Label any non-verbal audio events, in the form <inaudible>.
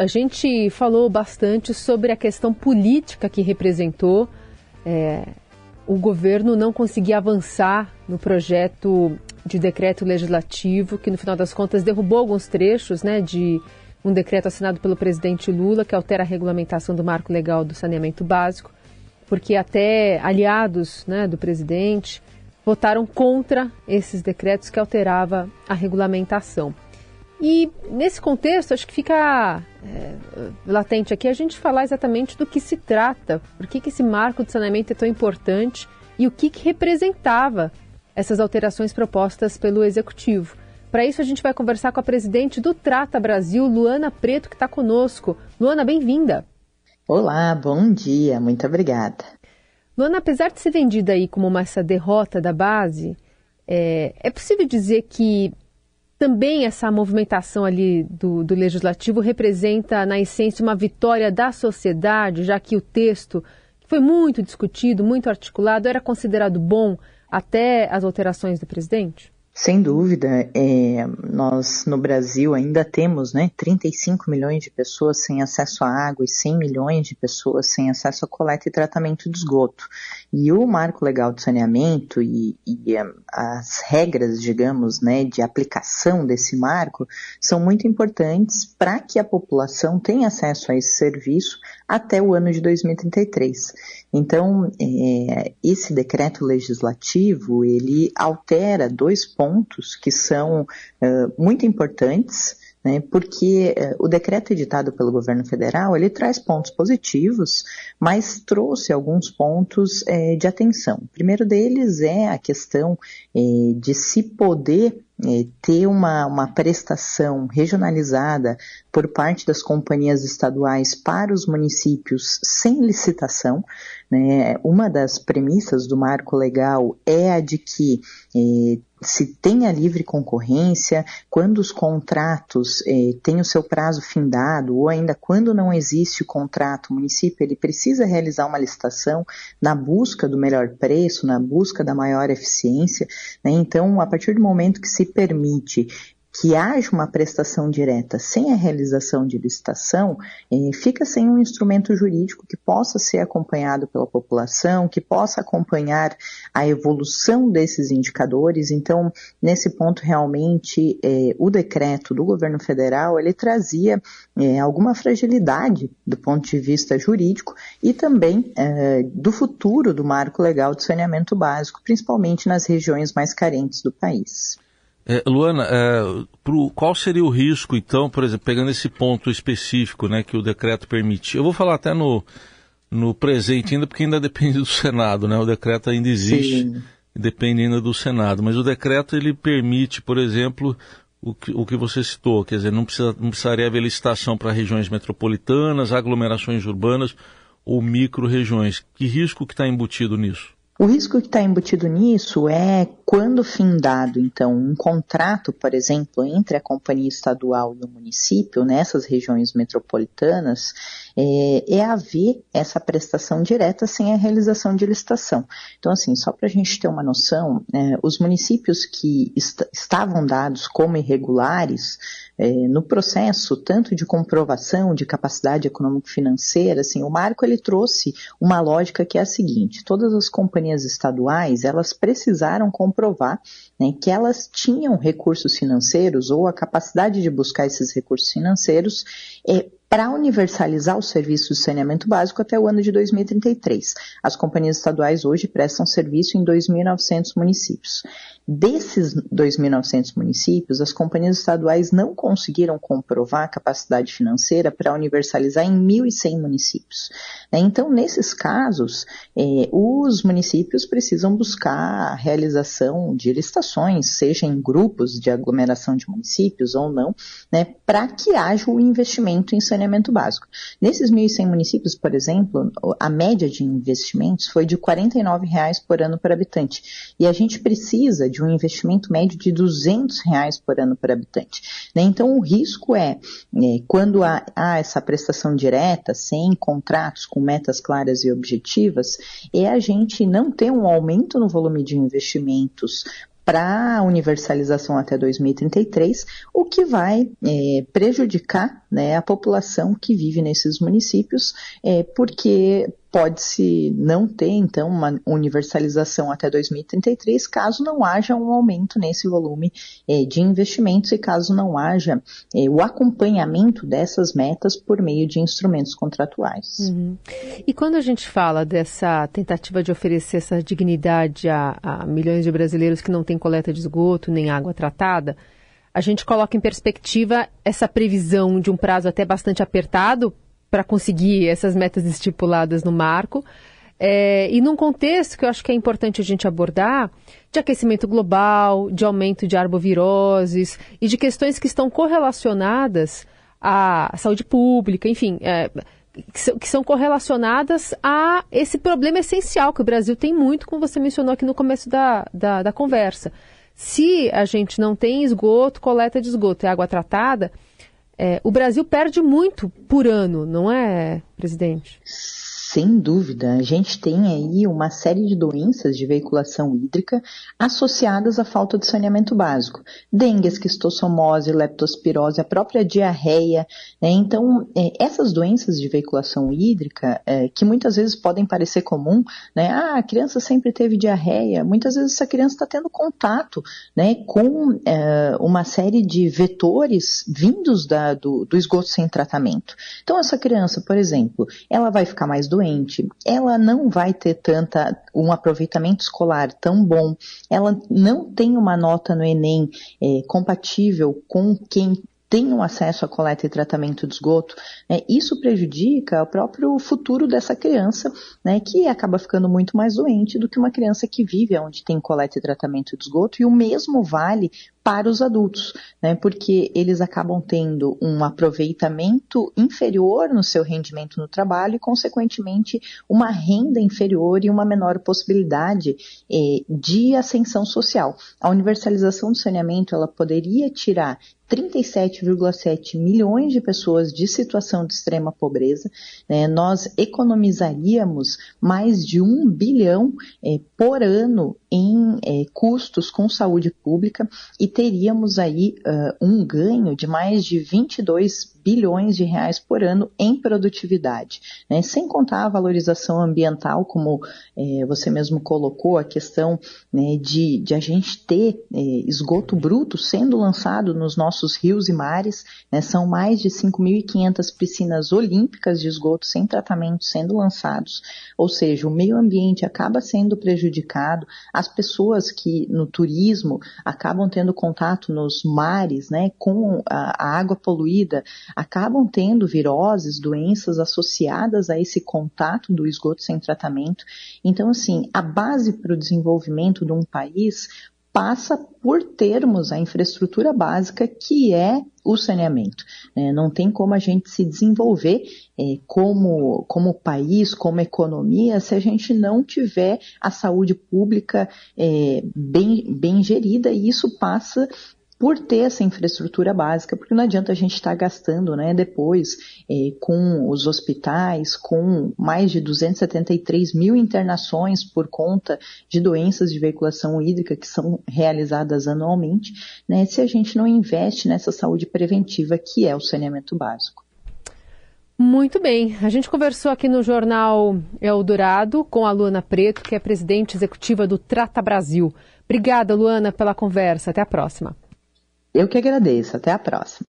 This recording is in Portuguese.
a gente falou bastante sobre a questão política que representou é, o governo não conseguir avançar no projeto de decreto legislativo, que no final das contas derrubou alguns trechos né, de um decreto assinado pelo presidente Lula, que altera a regulamentação do marco legal do saneamento básico, porque até aliados né, do presidente votaram contra esses decretos que alterava a regulamentação. E nesse contexto, acho que fica é, latente aqui a gente falar exatamente do que se trata, por que, que esse marco de saneamento é tão importante e o que, que representava essas alterações propostas pelo Executivo. Para isso, a gente vai conversar com a presidente do Trata Brasil, Luana Preto, que está conosco. Luana, bem-vinda. Olá, bom dia, muito obrigada. Luana, apesar de ser vendida aí como uma essa derrota da base, é, é possível dizer que também essa movimentação ali do, do, legislativo representa, na essência, uma vitória da sociedade, já que o texto, foi muito discutido, muito articulado, era considerado bom até as alterações do presidente? Sem dúvida, é, nós no Brasil ainda temos né, 35 milhões de pessoas sem acesso à água e 100 milhões de pessoas sem acesso a coleta e tratamento de esgoto. E o marco legal de saneamento e, e é, as regras, digamos, né, de aplicação desse marco são muito importantes para que a população tenha acesso a esse serviço até o ano de 2033. Então, é, esse decreto legislativo, ele altera dois pontos que são muito importantes, né, porque uh, o decreto editado pelo governo federal, ele traz pontos positivos, mas trouxe alguns pontos uh, de atenção. O primeiro deles é a questão de se poder é, ter uma, uma prestação regionalizada por parte das companhias estaduais para os municípios sem licitação. Né? Uma das premissas do marco legal é a de que é, se tem a livre concorrência, quando os contratos eh, têm o seu prazo findado, ou ainda quando não existe o contrato, o município ele precisa realizar uma licitação na busca do melhor preço, na busca da maior eficiência. Né? Então, a partir do momento que se permite que haja uma prestação direta sem a realização de licitação, fica sem um instrumento jurídico que possa ser acompanhado pela população, que possa acompanhar a evolução desses indicadores. Então, nesse ponto, realmente, eh, o decreto do governo federal, ele trazia eh, alguma fragilidade do ponto de vista jurídico e também eh, do futuro do marco legal de saneamento básico, principalmente nas regiões mais carentes do país. É, Luana, é, pro, qual seria o risco, então, por exemplo, pegando esse ponto específico né, que o decreto permite? Eu vou falar até no, no presente ainda, porque ainda <laughs> depende do Senado, né? O decreto ainda existe, Sim. depende ainda do Senado. Mas o decreto, ele permite, por exemplo, o que, o que você citou, quer dizer, não, precisa, não precisaria haver licitação para regiões metropolitanas, aglomerações urbanas ou micro-regiões. Que risco que está embutido nisso? O risco que está embutido nisso é quando findado, então, um contrato, por exemplo, entre a companhia estadual e o município, nessas regiões metropolitanas, é, é haver essa prestação direta sem a realização de licitação. Então, assim, só para a gente ter uma noção, é, os municípios que est estavam dados como irregulares, é, no processo tanto de comprovação de capacidade econômico-financeira, assim, o marco ele trouxe uma lógica que é a seguinte: todas as companhias estaduais elas precisaram comprovar né, que elas tinham recursos financeiros ou a capacidade de buscar esses recursos financeiros é, para universalizar o serviço de saneamento básico até o ano de 2033. As companhias estaduais hoje prestam serviço em 2.900 municípios. Desses 2.900 municípios, as companhias estaduais não conseguiram comprovar a capacidade financeira para universalizar em 1.100 municípios. Né? Então, nesses casos, eh, os municípios precisam buscar a realização de licitações, seja em grupos de aglomeração de municípios ou não, né, para que haja o investimento em saneamento básico. Nesses 1.100 municípios, por exemplo, a média de investimentos foi de 49 reais por ano por habitante. E a gente precisa de um investimento médio de 200 reais por ano por habitante. Né? Então, o risco é, é quando há, há essa prestação direta, sem contratos, com metas claras e objetivas, é a gente não ter um aumento no volume de investimentos para universalização até 2033, o que vai é, prejudicar né, a população que vive nesses municípios, é, porque pode-se não ter, então, uma universalização até 2033, caso não haja um aumento nesse volume é, de investimentos e caso não haja é, o acompanhamento dessas metas por meio de instrumentos contratuais. Uhum. E quando a gente fala dessa tentativa de oferecer essa dignidade a, a milhões de brasileiros que não têm coleta de esgoto nem água tratada, a gente coloca em perspectiva essa previsão de um prazo até bastante apertado para conseguir essas metas estipuladas no marco. É, e num contexto que eu acho que é importante a gente abordar, de aquecimento global, de aumento de arboviroses e de questões que estão correlacionadas à saúde pública, enfim, é, que, são, que são correlacionadas a esse problema essencial que o Brasil tem muito, como você mencionou aqui no começo da, da, da conversa. Se a gente não tem esgoto, coleta de esgoto e água tratada, é, o Brasil perde muito por ano, não é, presidente? Sem dúvida, a gente tem aí uma série de doenças de veiculação hídrica associadas à falta de saneamento básico. Dengue, esquistossomose, leptospirose, a própria diarreia. Né? Então, é, essas doenças de veiculação hídrica, é, que muitas vezes podem parecer comum, né? ah, a criança sempre teve diarreia, muitas vezes essa criança está tendo contato né, com é, uma série de vetores vindos da, do, do esgoto sem tratamento. Então, essa criança, por exemplo, ela vai ficar mais doente, doente, ela não vai ter tanta um aproveitamento escolar tão bom, ela não tem uma nota no Enem é, compatível com quem tem um acesso a coleta e tratamento de esgoto, né, isso prejudica o próprio futuro dessa criança, né, que acaba ficando muito mais doente do que uma criança que vive onde tem coleta e tratamento de esgoto, e o mesmo vale para os adultos, né, porque eles acabam tendo um aproveitamento inferior no seu rendimento no trabalho e, consequentemente, uma renda inferior e uma menor possibilidade eh, de ascensão social. A universalização do saneamento ela poderia tirar 37,7 milhões de pessoas de situação de extrema pobreza, né, nós economizaríamos mais de um bilhão eh, por ano em eh, custos com saúde pública e teríamos aí uh, um ganho de mais de 22 bilhões de reais por ano em produtividade, né? sem contar a valorização ambiental, como é, você mesmo colocou, a questão né, de, de, a gente ter é, esgoto bruto sendo lançado nos nossos rios e mares, né? são mais de 5.500 piscinas olímpicas de esgoto sem tratamento sendo lançados, ou seja, o meio ambiente acaba sendo prejudicado, as pessoas que no turismo acabam tendo contato nos mares né, com a, água poluída, acabam tendo viroses, doenças associadas a esse contato do esgoto sem tratamento. Então, assim, a base para o desenvolvimento de um país passa por termos a infraestrutura básica que é o saneamento. É, não tem como a gente se desenvolver é, como, como país, como economia, se a gente não tiver a saúde pública é, bem, bem gerida, e isso passa por ter essa infraestrutura básica, porque não adianta a gente estar tá gastando né, depois eh, com os hospitais, com mais de 273 mil internações por conta de doenças de veiculação hídrica que são realizadas anualmente, né, se a gente não investe nessa saúde preventiva que é o saneamento básico. Muito bem. A gente conversou aqui no jornal Eldorado com a Luana Preto, que é presidente executiva do Trata Brasil. Obrigada, Luana, pela conversa. Até a próxima. Eu que agradeço. Até a próxima.